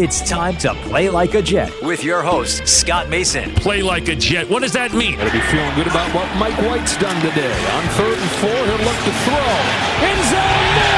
It's time to play like a Jet with your host, Scott Mason. Play like a Jet. What does that mean? Gotta be feeling good about what Mike White's done today. On third and four, he'll look to throw. End zone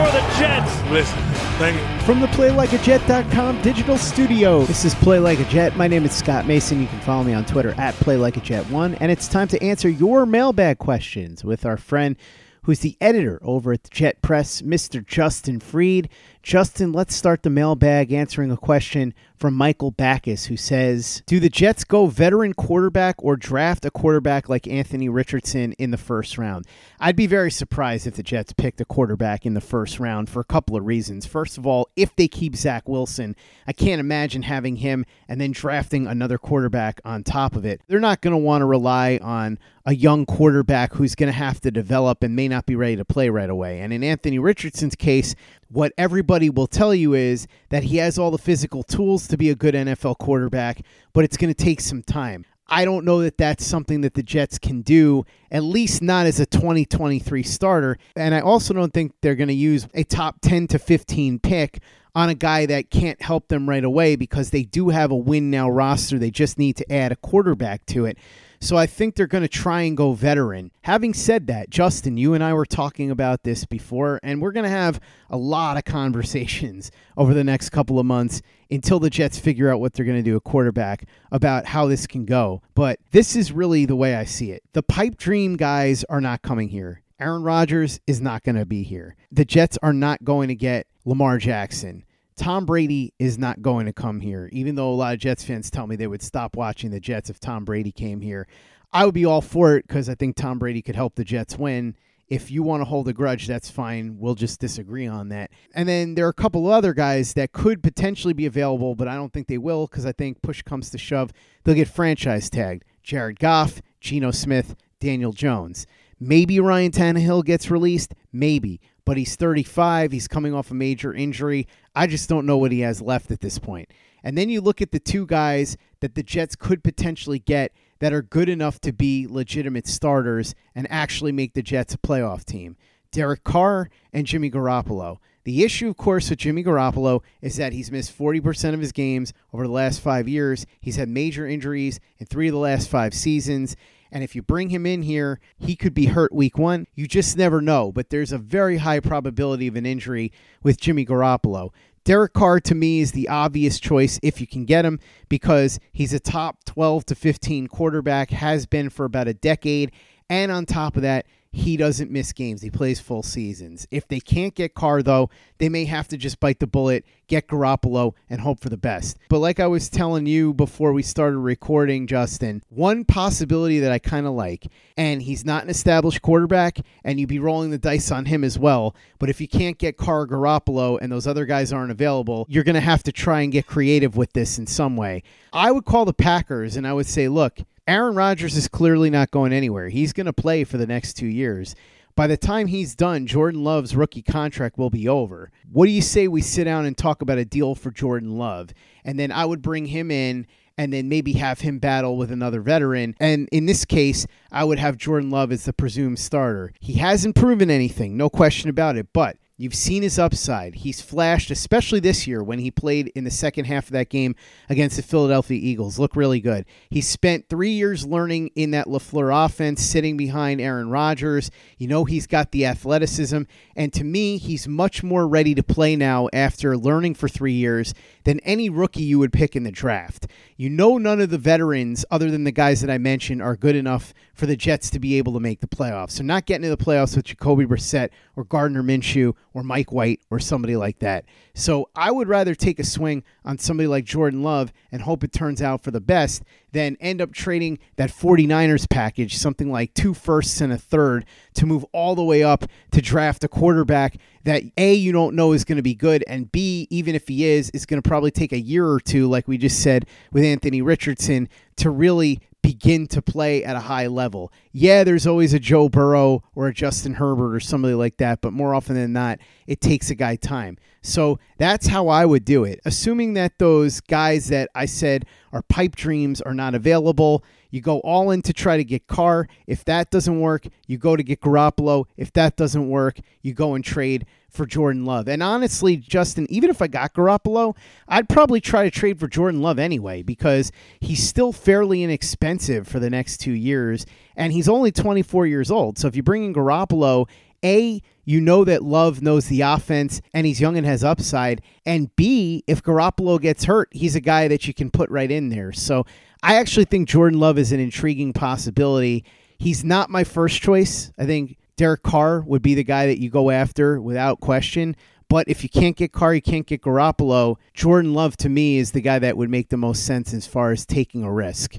for the Jets. Listen, thank you. From the PlayLikeAJet.com digital studio, this is Play Like a Jet. My name is Scott Mason. You can follow me on Twitter at PlayLikeAJet1. And it's time to answer your mailbag questions with our friend who's the editor over at the Jet Press, Mr. Justin Freed. Justin, let's start the mailbag answering a question from Michael Backus, who says Do the Jets go veteran quarterback or draft a quarterback like Anthony Richardson in the first round? I'd be very surprised if the Jets picked a quarterback in the first round for a couple of reasons. First of all, if they keep Zach Wilson, I can't imagine having him and then drafting another quarterback on top of it. They're not going to want to rely on a young quarterback who's going to have to develop and may not be ready to play right away. And in Anthony Richardson's case, what everybody will tell you is that he has all the physical tools to be a good NFL quarterback, but it's going to take some time. I don't know that that's something that the Jets can do, at least not as a 2023 starter. And I also don't think they're going to use a top 10 to 15 pick on a guy that can't help them right away because they do have a win now roster. They just need to add a quarterback to it. So I think they're going to try and go veteran. Having said that, Justin, you and I were talking about this before, and we're going to have a lot of conversations over the next couple of months until the Jets figure out what they're going to do a quarterback about how this can go. But this is really the way I see it. The pipe dream guys are not coming here. Aaron Rodgers is not going to be here. The Jets are not going to get Lamar Jackson. Tom Brady is not going to come here, even though a lot of Jets fans tell me they would stop watching the Jets if Tom Brady came here. I would be all for it because I think Tom Brady could help the Jets win. If you want to hold a grudge, that's fine. We'll just disagree on that. And then there are a couple other guys that could potentially be available, but I don't think they will because I think push comes to shove, they'll get franchise tagged. Jared Goff, Geno Smith, Daniel Jones. Maybe Ryan Tannehill gets released, maybe, but he's 35. He's coming off a major injury. I just don't know what he has left at this point. And then you look at the two guys that the Jets could potentially get that are good enough to be legitimate starters and actually make the Jets a playoff team Derek Carr and Jimmy Garoppolo. The issue, of course, with Jimmy Garoppolo is that he's missed 40% of his games over the last five years. He's had major injuries in three of the last five seasons. And if you bring him in here, he could be hurt week one. You just never know. But there's a very high probability of an injury with Jimmy Garoppolo. Derek Carr to me is the obvious choice if you can get him because he's a top 12 to 15 quarterback, has been for about a decade. And on top of that, he doesn't miss games. He plays full seasons. If they can't get Carr, though, they may have to just bite the bullet, get Garoppolo, and hope for the best. But like I was telling you before we started recording, Justin, one possibility that I kind of like, and he's not an established quarterback, and you'd be rolling the dice on him as well. But if you can't get Carr Garoppolo and those other guys aren't available, you're going to have to try and get creative with this in some way. I would call the Packers and I would say, look, Aaron Rodgers is clearly not going anywhere. He's going to play for the next two years. By the time he's done, Jordan Love's rookie contract will be over. What do you say we sit down and talk about a deal for Jordan Love? And then I would bring him in and then maybe have him battle with another veteran. And in this case, I would have Jordan Love as the presumed starter. He hasn't proven anything, no question about it, but You've seen his upside. He's flashed, especially this year when he played in the second half of that game against the Philadelphia Eagles. Look really good. He spent three years learning in that LaFleur offense, sitting behind Aaron Rodgers. You know, he's got the athleticism. And to me, he's much more ready to play now after learning for three years than any rookie you would pick in the draft. You know, none of the veterans, other than the guys that I mentioned, are good enough for the Jets to be able to make the playoffs. So, not getting to the playoffs with Jacoby Brissett or Gardner Minshew or Mike White or somebody like that. So I would rather take a swing on somebody like Jordan Love and hope it turns out for the best than end up trading that 49ers package, something like two firsts and a third, to move all the way up to draft a quarterback that A, you don't know is going to be good, and B, even if he is, is going to probably take a year or two, like we just said with Anthony Richardson, to really begin to play at a high level. Yeah, there's always a Joe Burrow or a Justin Herbert or somebody like that, but more often than not, it takes a guy time. So that's how I would do it. Assuming that those guys that I said are pipe dreams are not available, you go all in to try to get Carr. If that doesn't work, you go to get Garoppolo. If that doesn't work, you go and trade for Jordan Love. And honestly, Justin, even if I got Garoppolo, I'd probably try to trade for Jordan Love anyway because he's still fairly inexpensive for the next two years. And he's only 24 years old. So if you bring in Garoppolo, A, you know that Love knows the offense and he's young and has upside. And B, if Garoppolo gets hurt, he's a guy that you can put right in there. So I actually think Jordan Love is an intriguing possibility. He's not my first choice. I think Derek Carr would be the guy that you go after without question. But if you can't get Carr, you can't get Garoppolo. Jordan Love to me is the guy that would make the most sense as far as taking a risk.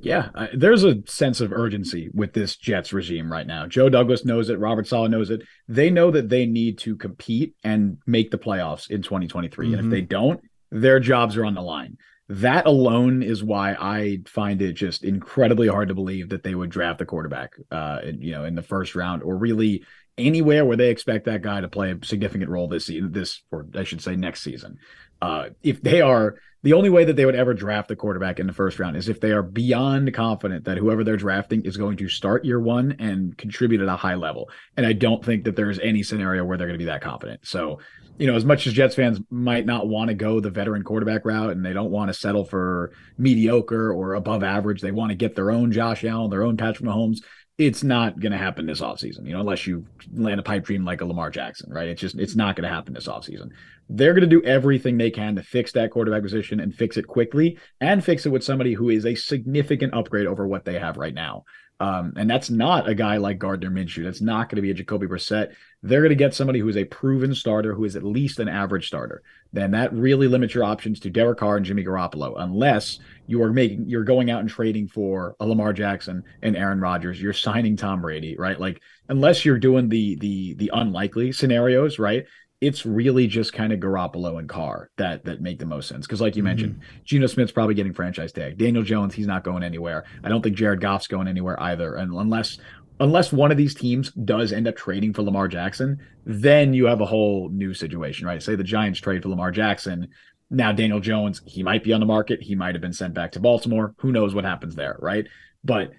Yeah, uh, there's a sense of urgency with this Jets regime right now. Joe Douglas knows it. Robert Saleh knows it. They know that they need to compete and make the playoffs in 2023. Mm-hmm. And if they don't, their jobs are on the line that alone is why I find it just incredibly hard to believe that they would draft the quarterback, uh, you know, in the first round or really anywhere where they expect that guy to play a significant role this season, this or I should say next season. Uh, if they are the only way that they would ever draft the quarterback in the first round is if they are beyond confident that whoever they're drafting is going to start year one and contribute at a high level. And I don't think that there's any scenario where they're going to be that confident. So you know, as much as Jets fans might not want to go the veteran quarterback route and they don't want to settle for mediocre or above average, they want to get their own Josh Allen, their own Patrick Mahomes. It's not going to happen this offseason, you know, unless you land a pipe dream like a Lamar Jackson, right? It's just, it's not going to happen this offseason. They're going to do everything they can to fix that quarterback position and fix it quickly and fix it with somebody who is a significant upgrade over what they have right now. Um, and that's not a guy like Gardner Minshew. That's not going to be a Jacoby Brissett. They're going to get somebody who is a proven starter, who is at least an average starter. Then that really limits your options to Derek Carr and Jimmy Garoppolo, unless you are making you're going out and trading for a Lamar Jackson and Aaron Rodgers. You're signing Tom Brady, right? Like unless you're doing the the the unlikely scenarios, right? It's really just kind of Garoppolo and Carr that that make the most sense. Because, like you mm-hmm. mentioned, Geno Smith's probably getting franchise tag. Daniel Jones, he's not going anywhere. I don't think Jared Goff's going anywhere either. And unless unless one of these teams does end up trading for Lamar Jackson, then you have a whole new situation, right? Say the Giants trade for Lamar Jackson. Now Daniel Jones, he might be on the market. He might have been sent back to Baltimore. Who knows what happens there, right? But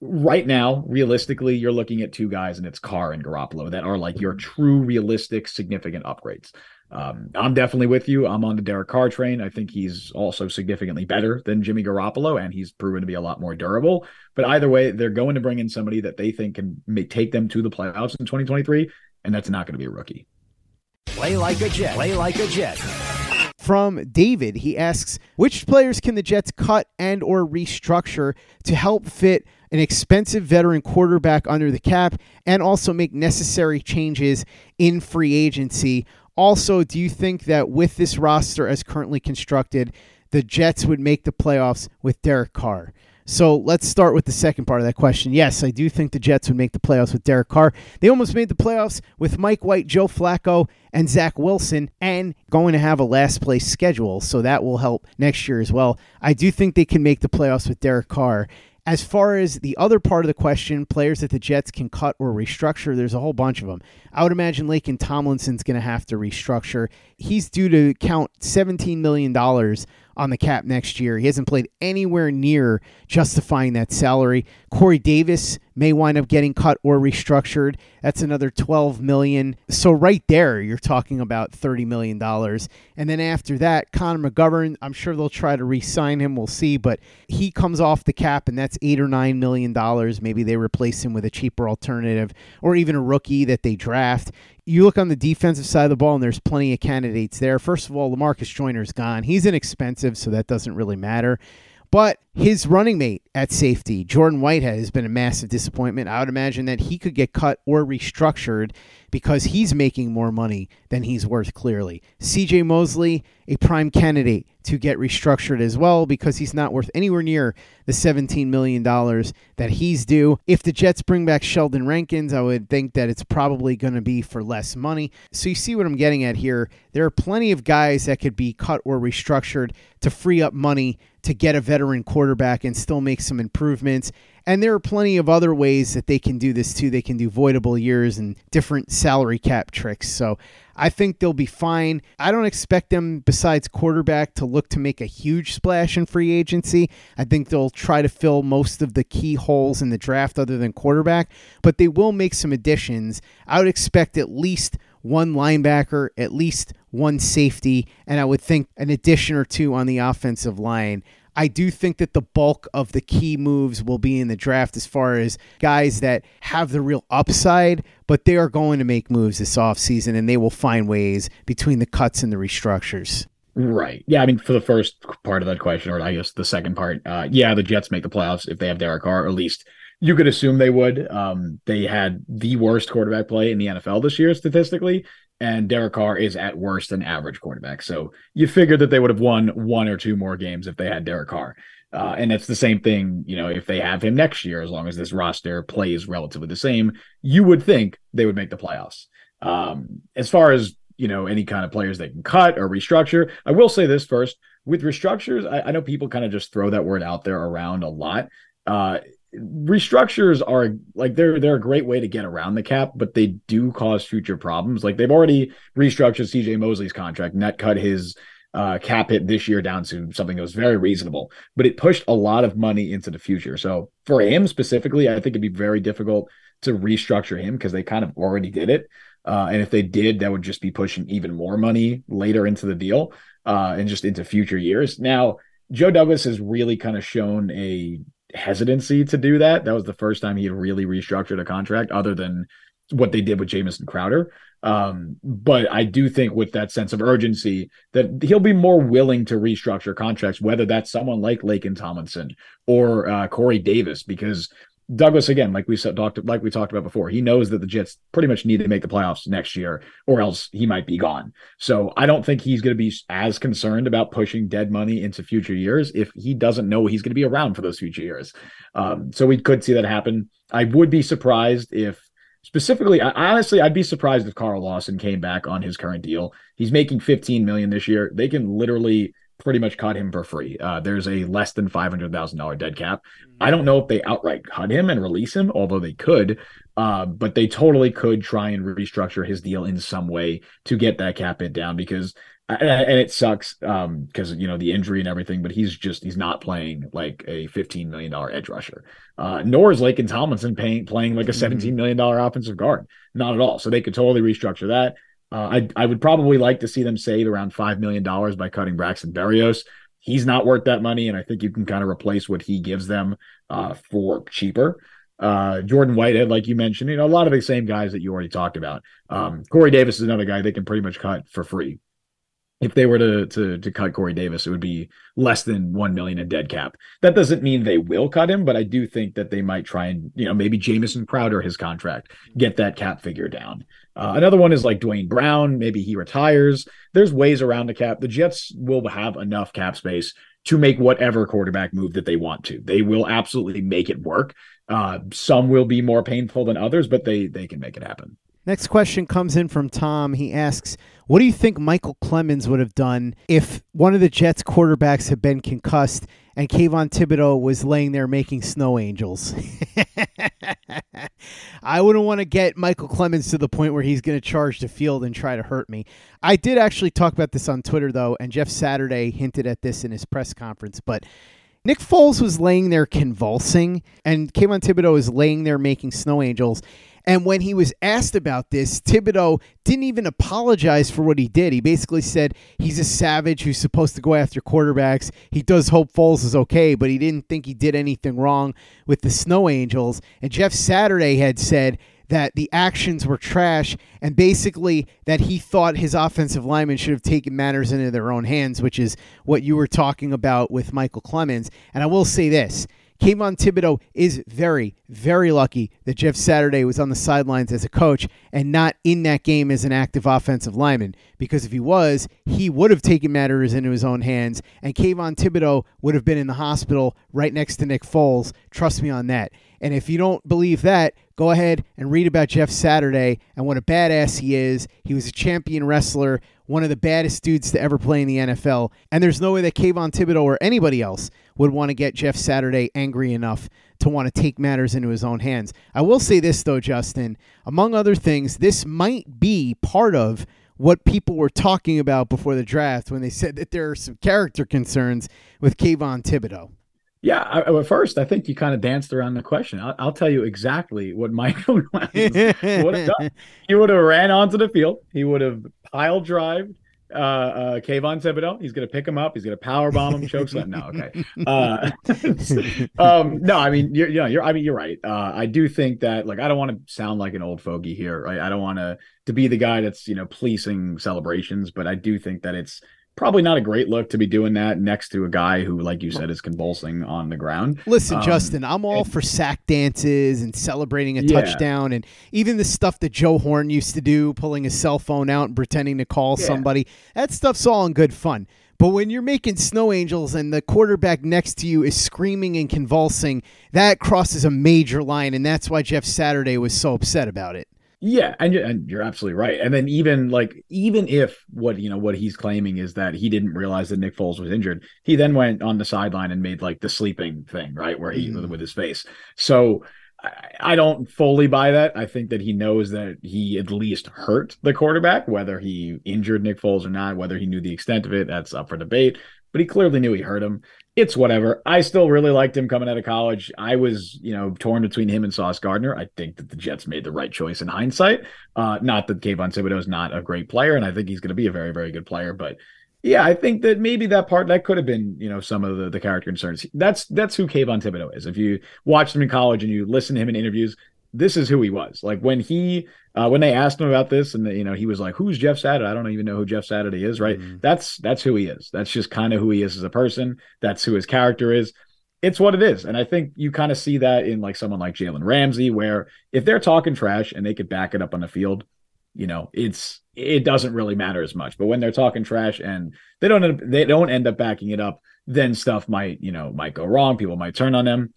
right now, realistically, you're looking at two guys, and it's Carr and Garoppolo that are like your true, realistic, significant upgrades. Um, I'm definitely with you. I'm on the Derek Carr train. I think he's also significantly better than Jimmy Garoppolo, and he's proven to be a lot more durable. But either way, they're going to bring in somebody that they think can make, take them to the playoffs in 2023, and that's not going to be a rookie. Play like a Jet. Play like a Jet from David. He asks, which players can the Jets cut and or restructure to help fit an expensive veteran quarterback under the cap and also make necessary changes in free agency. Also, do you think that with this roster as currently constructed, the Jets would make the playoffs with Derek Carr? So let's start with the second part of that question. Yes, I do think the Jets would make the playoffs with Derek Carr. They almost made the playoffs with Mike White, Joe Flacco, and Zach Wilson, and going to have a last place schedule. So that will help next year as well. I do think they can make the playoffs with Derek Carr. As far as the other part of the question, players that the Jets can cut or restructure, there's a whole bunch of them. I would imagine Laken Tomlinson's going to have to restructure. He's due to count $17 million on the cap next year. He hasn't played anywhere near justifying that salary. Corey Davis may wind up getting cut or restructured. That's another 12 million. So right there, you're talking about 30 million dollars. And then after that, Connor McGovern, I'm sure they'll try to re-sign him. We'll see, but he comes off the cap, and that's eight or nine million dollars. Maybe they replace him with a cheaper alternative, or even a rookie that they draft you look on the defensive side of the ball, and there's plenty of candidates there. First of all, Lamarcus Joyner's gone. He's inexpensive, so that doesn't really matter. But his running mate at safety, Jordan Whitehead, has been a massive disappointment. I would imagine that he could get cut or restructured because he's making more money than he's worth clearly. CJ Mosley, a prime candidate to get restructured as well because he's not worth anywhere near the $17 million that he's due. If the Jets bring back Sheldon Rankins, I would think that it's probably going to be for less money. So you see what I'm getting at here. There are plenty of guys that could be cut or restructured to free up money to get a veteran quarterback and still make some improvements. And there are plenty of other ways that they can do this too. They can do voidable years and different salary cap tricks. So I think they'll be fine. I don't expect them, besides quarterback, to look to make a huge splash in free agency. I think they'll try to fill most of the key holes in the draft other than quarterback, but they will make some additions. I would expect at least one linebacker, at least one safety, and I would think an addition or two on the offensive line. I do think that the bulk of the key moves will be in the draft as far as guys that have the real upside, but they are going to make moves this offseason and they will find ways between the cuts and the restructures. Right. Yeah. I mean, for the first part of that question, or I guess the second part, uh, yeah, the Jets make the playoffs if they have Derek Carr, or at least you could assume they would. Um, they had the worst quarterback play in the NFL this year statistically and Derek Carr is at worst an average quarterback. So you figured that they would have won one or two more games if they had Derek Carr. Uh, and it's the same thing, you know, if they have him next year, as long as this roster plays relatively the same, you would think they would make the playoffs. Um, as far as, you know, any kind of players they can cut or restructure, I will say this first with restructures, I, I know people kind of just throw that word out there around a lot. Uh, restructures are like they're they're a great way to get around the cap, but they do cause future problems. Like they've already restructured CJ Mosley's contract, net cut his uh, cap hit this year down to something that was very reasonable, but it pushed a lot of money into the future. So for him specifically, I think it'd be very difficult to restructure him because they kind of already did it. Uh, and if they did, that would just be pushing even more money later into the deal uh, and just into future years. Now, Joe Douglas has really kind of shown a hesitancy to do that. That was the first time he had really restructured a contract, other than what they did with Jamison Crowder. Um, but I do think with that sense of urgency that he'll be more willing to restructure contracts, whether that's someone like Laken Tomlinson or uh, Corey Davis, because Douglas again, like we said, talked like we talked about before, he knows that the Jets pretty much need to make the playoffs next year, or else he might be gone. So I don't think he's going to be as concerned about pushing dead money into future years if he doesn't know he's going to be around for those future years. Um, so we could see that happen. I would be surprised if specifically I, honestly i'd be surprised if carl lawson came back on his current deal he's making 15 million this year they can literally pretty much cut him for free. Uh, there's a less than five hundred thousand dollar dead cap. I don't know if they outright cut him and release him, although they could. Uh, but they totally could try and restructure his deal in some way to get that cap hit down because and it sucks um because you know the injury and everything but he's just he's not playing like a 15 million dollar edge rusher uh nor is Laken Tomlinson paying playing like a mm-hmm. 17 million dollar offensive guard not at all so they could totally restructure that uh, I I would probably like to see them save around five million dollars by cutting Braxton Berrios. He's not worth that money, and I think you can kind of replace what he gives them uh, for cheaper. Uh, Jordan Whitehead, like you mentioned, you know, a lot of the same guys that you already talked about. Um, Corey Davis is another guy they can pretty much cut for free if they were to to to cut Corey Davis, it would be less than one million in dead cap. That doesn't mean they will cut him, but I do think that they might try and you know maybe Jamison Crowder his contract get that cap figure down. Uh, another one is like Duane Brown. Maybe he retires. There's ways around the cap. The Jets will have enough cap space to make whatever quarterback move that they want to. They will absolutely make it work. Uh, some will be more painful than others, but they they can make it happen. Next question comes in from Tom. He asks, What do you think Micheal Clemons would have done if one of the Jets quarterbacks had been concussed and Kayvon Thibodeaux was laying there making snow angels? I wouldn't want to get Micheal Clemons to the point where he's going to charge the field and try to hurt me. I did actually talk about this on Twitter, though, and Jeff Saturday hinted at this in his press conference, but. Nick Foles was laying there convulsing, and Kayvon Thibodeaux was laying there making snow angels. And when he was asked about this, Thibodeaux didn't even apologize for what he did. He basically said he's a savage who's supposed to go after quarterbacks. He does hope Foles is okay, but he didn't think he did anything wrong with the Snow Angels. And Jeff Saturday had said that the actions were trash and basically that he thought his offensive linemen should have taken matters into their own hands, which is what you were talking about with Micheal Clemons. And I will say this Kayvon Thibodeaux is very, very lucky that Jeff Saturday was on the sidelines as a coach and not in that game as an active offensive lineman. Because if he was, he would have taken matters into his own hands, and Kayvon Thibodeaux would have been in the hospital right next to Nick Foles. Trust me on that. And if you don't believe that, go ahead and read about Jeff Saturday and what a badass he is. He was a champion wrestler, one of the baddest dudes to ever play in the NFL. And there's no way that Kayvon Thibodeaux or anybody else would want to get Jeff Saturday angry enough to want to take matters into his own hands. I will say this, though, Justin. Among other things, this might be part of what people were talking about before the draft when they said that there are some character concerns with Kayvon Thibodeaux. Yeah, I, at first I think you kind of danced around the question. I'll, I'll tell you exactly what Michael would have done. He would have ran onto the field. He would have pile drive uh, uh, Kayvon Thibodeaux. He's going to pick him up. He's going to power bomb him, choke slam. No, okay. Uh, um, no, I mean, you're, you know, you're, I mean, you're right. Uh, I do think that, like, I don't want to sound like an old fogey here, right? I don't want to to be the guy that's you know policing celebrations, but I do think that it's probably not a great look to be doing that next to a guy who, like you said, is convulsing on the ground. Listen, um, Justin, I'm all and, for sack dances and celebrating a yeah. touchdown, and even the stuff that Joe Horn used to do, pulling his cell phone out and pretending to call yeah. somebody. That stuff's all in good fun. But when you're making snow angels and the quarterback next to you is screaming and convulsing, that crosses a major line, and that's why Jeff Saturday was so upset about it. Yeah, and you're, and you're absolutely right. And then even like even if what you know what he's claiming is that he didn't realize that Nick Foles was injured, he then went on the sideline and made like the sleeping thing, right, where he mm. with his face. So I, I don't fully buy that. I think that he knows that he at least hurt the quarterback, whether he injured Nick Foles or not, whether he knew the extent of it, that's up for debate. But he clearly knew he hurt him it's whatever. I still really liked him coming out of college. I was, you know, torn between him and Sauce Gardner. I think that the Jets made the right choice in hindsight. Uh, not that Kayvon Thibodeaux is not a great player, and I think he's going to be a very, very good player. But yeah, I think that maybe that part that could have been, you know, some of the, the character concerns. That's that's who Kayvon Thibodeaux is. If you watched him in college and you listen to him in interviews, this is who he was. Like when he uh, when they asked him about this, and you know he was like, "Who's Jeff Saturday? I don't even know who Jeff Saturday is." Right? Mm-hmm. That's that's who he is. That's just kind of who he is as a person. That's who his character is. It's what it is, and I think you kind of see that in like someone like Jalen Ramsey, where if they're talking trash and they could back it up on the field, you know, it's it doesn't really matter as much. But when they're talking trash and they don't they don't end up backing it up, then stuff might you know might go wrong. People might turn on them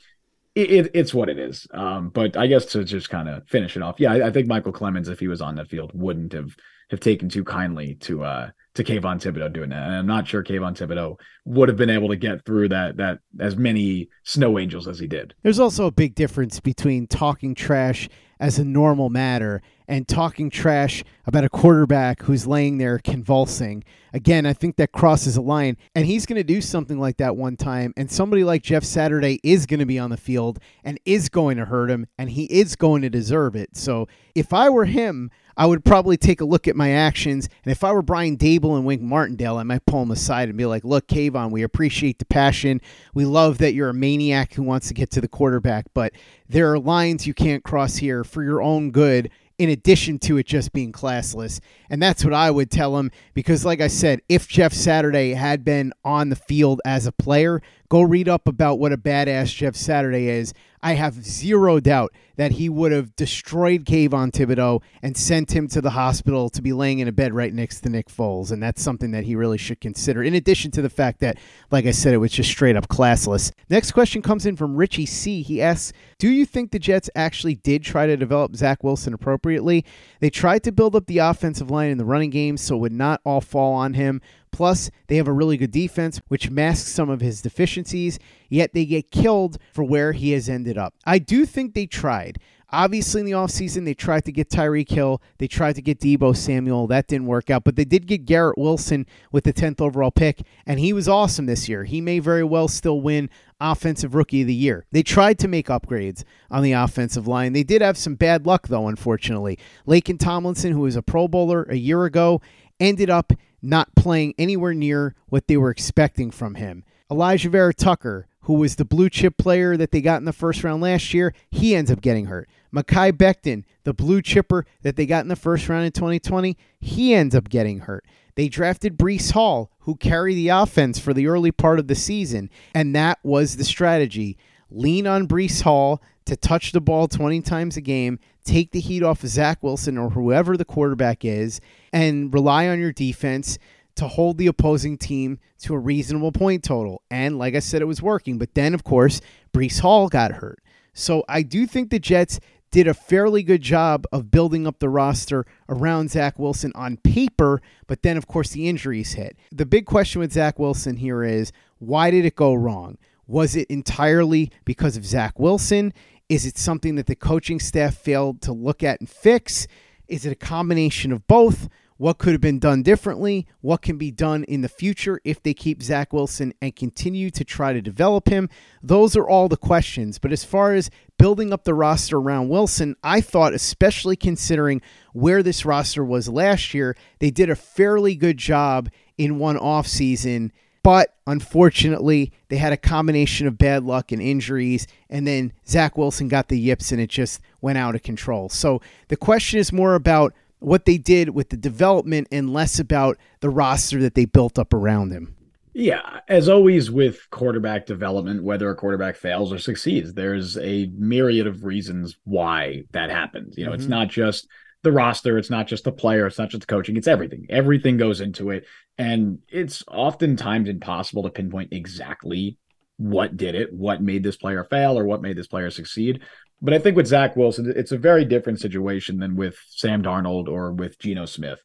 it, it's what it is. Um, but I guess to just kind of finish it off, yeah, I, I, think Micheal Clemons, if he was on the field, wouldn't have have taken too kindly to uh to Kayvon Thibodeaux doing that. And I'm not sure Kayvon Thibodeaux would have been able to get through that that as many snow angels as he did. There's also a big difference between talking trash as a normal matter and talking trash about a quarterback who's laying there convulsing. Again, I think that crosses a line. And he's going to do something like that one time. And somebody like Jeff Saturday is going to be on the field and is going to hurt him. And he is going to deserve it. So if I were him, I would probably take a look at my actions. And if I were Brian Daboll and Wink Martindale, I might pull him aside and be like, look, Kayvon, we appreciate the passion. We love that you're a maniac who wants to get to the quarterback, but there are lines you can't cross here for your own good in addition to it just being classless. And that's what I would tell him because, like I said, if Jeff Saturday had been on the field as a player, go read up about what a badass Jeff Saturday is. I have zero doubt that he would have destroyed Kayvon Thibodeaux and sent him to the hospital to be laying in a bed right next to Nick Foles. And that's something that he really should consider, in addition to the fact that, like I said, it was just straight up classless. Next question comes in from Richie C. He asks Do you think the Jets actually did try to develop Zach Wilson appropriately? They tried to build up the offensive line in the running game so it would not all fall on him. Plus, they have a really good defense, which masks some of his deficiencies, yet they get killed for where he has ended up. I do think they tried. Obviously, in the offseason, they tried to get Tyreek Hill. They tried to get Deebo Samuel. That didn't work out. But they did get Garrett Wilson with the 10th overall pick, and he was awesome this year. He may very well still win Offensive Rookie of the Year. They tried to make upgrades on the offensive line. They did have some bad luck, though, unfortunately. Laken Tomlinson, who was a Pro Bowler a year ago, ended up not playing anywhere near what they were expecting from him. Elijah Vera Tucker, who was the blue chip player that they got in the first round last year, he ends up getting hurt. Mekhi Becton, the blue chipper that they got in the first round in 2020, he ends up getting hurt. They drafted Breece Hall, who carried the offense for the early part of the season, and that was the strategy. Lean on Breece Hall to touch the ball 20 times a game, take the heat off of Zach Wilson or whoever the quarterback is, and rely on your defense to hold the opposing team to a reasonable point total. And like I said, it was working. But then, of course, Breece Hall got hurt. So I do think the Jets did a fairly good job of building up the roster around Zach Wilson on paper, but then, of course, the injuries hit. The big question with Zach Wilson here is why did it go wrong? Was it entirely because of Zach Wilson? Is it something that the coaching staff failed to look at and fix? Is it a combination of both? What could have been done differently? What can be done in the future if they keep Zach Wilson and continue to try to develop him? Those are all the questions. But as far as building up the roster around Wilson, I thought, especially considering where this roster was last year, they did a fairly good job in one offseason. But unfortunately, they had a combination of bad luck and injuries, and then Zach Wilson got the yips and it just went out of control. So the question is more about what they did with the development and less about the roster that they built up around him. Yeah, as always with quarterback development, whether a quarterback fails or succeeds, there's a myriad of reasons why that happens. You know, mm-hmm. it's not just the roster, it's not just the player, it's not just the coaching, it's everything. Everything goes into it. And it's oftentimes impossible to pinpoint exactly what did it, what made this player fail, or what made this player succeed. But I think with Zach Wilson, it's a very different situation than with Sam Darnold or with Geno Smith.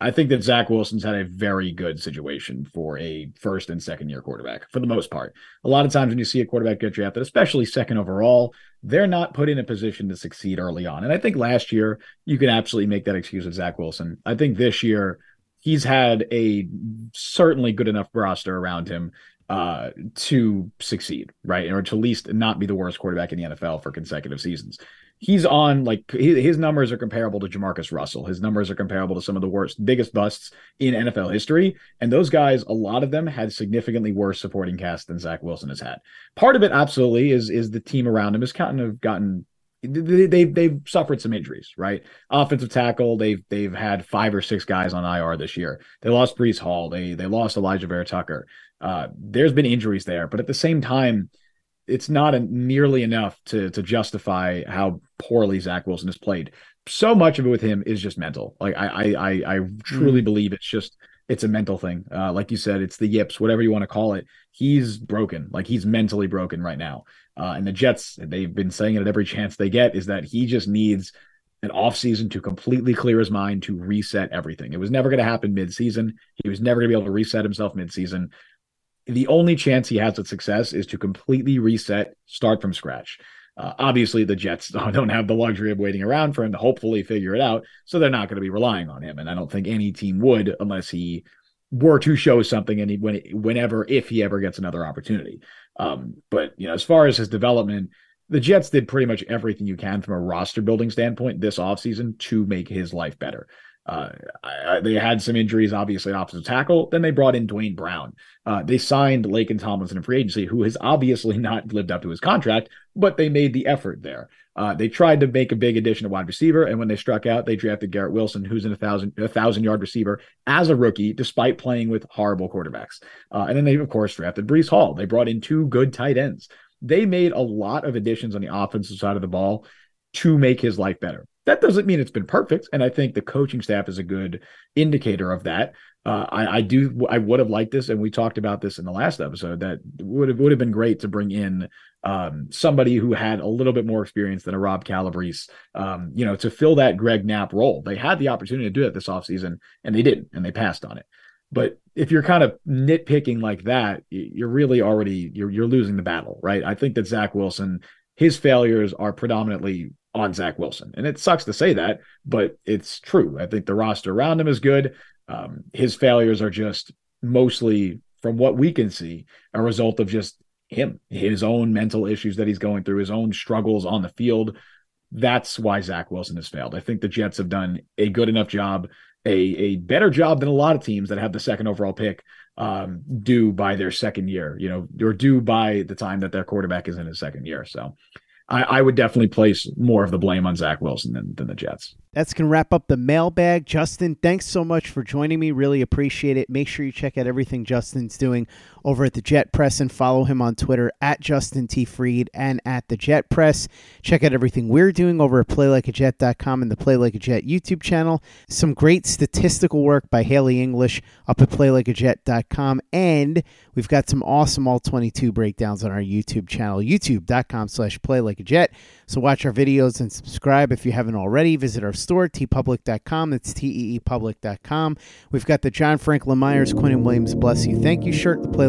I think that Zach Wilson's had a very good situation for a first and second year quarterback for the most part. A lot of times when you see a quarterback get drafted, especially second overall, they're not put in a position to succeed early on. And I think last year you can absolutely make that excuse with Zach Wilson. I think this year he's had a certainly good enough roster around him uh, to succeed, right? Or to at least not be the worst quarterback in the NFL for consecutive seasons. He's on like his numbers are comparable to Jamarcus Russell. His numbers are comparable to some of the worst, biggest busts in NFL history. And those guys, a lot of them had significantly worse supporting cast than Zach Wilson has had. Part of it, absolutely, is is the team around him has kind of gotten they, they they've suffered some injuries, right? Offensive tackle, they've they've had five or six guys on IR this year. They lost Breece Hall, they they lost Elijah Vera-Tucker. Uh, there's been injuries there, but at the same time, it's not a, nearly enough to to justify how poorly Zach Wilson has played. So much of it with him is just mental. Like I I I, I truly mm. believe it's just it's a mental thing. Uh, like you said, it's the yips, whatever you want to call it. He's broken. Like he's mentally broken right now. Uh, and the Jets, they've been saying it at every chance they get, is that he just needs an offseason to completely clear his mind to reset everything. It was never going to happen midseason. He was never going to be able to reset himself midseason the only chance he has at success is to completely reset, start from scratch. Uh, obviously, the Jets don't have the luxury of waiting around for him to hopefully figure it out, so they're not going to be relying on him. And I don't think any team would unless he were to show something and he, when, whenever, if he ever gets another opportunity. Um, but you know, as far as his development, the Jets did pretty much everything you can from a roster building standpoint this offseason to make his life better. Uh, I, they had some injuries, obviously, opposite tackle. Then they brought in Duane Brown. Uh, they signed Laken Tomlinson in a free agency, who has obviously not lived up to his contract, but they made the effort there. Uh, they tried to make a big addition of wide receiver, and when they struck out, they drafted Garrett Wilson, who's in a thousand a thousand yard receiver as a rookie, despite playing with horrible quarterbacks. Uh, and then they, of course, drafted Breece Hall. They brought in two good tight ends. They made a lot of additions on the offensive side of the ball to make his life better. That doesn't mean it's been perfect, and I think the coaching staff is a good indicator of that. Uh, I, I, do. I would have liked this, and we talked about this in the last episode. That would have would have been great to bring in um, somebody who had a little bit more experience than a Rob Calabrese, um, you know, to fill that Greg Knapp role. They had the opportunity to do it this offseason, and they didn't, and they passed on it. But if you're kind of nitpicking like that, you're really already you're you're losing the battle, right? I think that Zach Wilson, his failures are predominantly on Zach Wilson. And it sucks to say that, but it's true. I think the roster around him is good. Um, his failures are just mostly, from what we can see, a result of just him, his own mental issues that he's going through, his own struggles on the field. That's why Zach Wilson has failed. I think the Jets have done a good enough job a, a better job than a lot of teams that have the second overall pick um, do by their second year, you know, or do by the time that their quarterback is in his second year. So I, I would definitely place more of the blame on Zach Wilson than, than the Jets. That's going to wrap up the mailbag. Justin, thanks so much for joining me. Really appreciate it. Make sure you check out everything Justin's doing over at the Jet Press and follow him on Twitter at Justin T. Freed and at the Jet Press. Check out everything we're doing over at playlikeajet.com and the Play Like a Jet YouTube channel. Some great statistical work by Haley English up at playlikeajet.com. And we've got some awesome all 22 breakdowns on our YouTube channel, youtube.com slash playlikeajet. So watch our videos and subscribe if you haven't already. Visit our store, teepublic.com. That's T-E-E-public.com. We've got the John Franklin Myers, Quinnen Williams Bless You Thank You shirt, the Play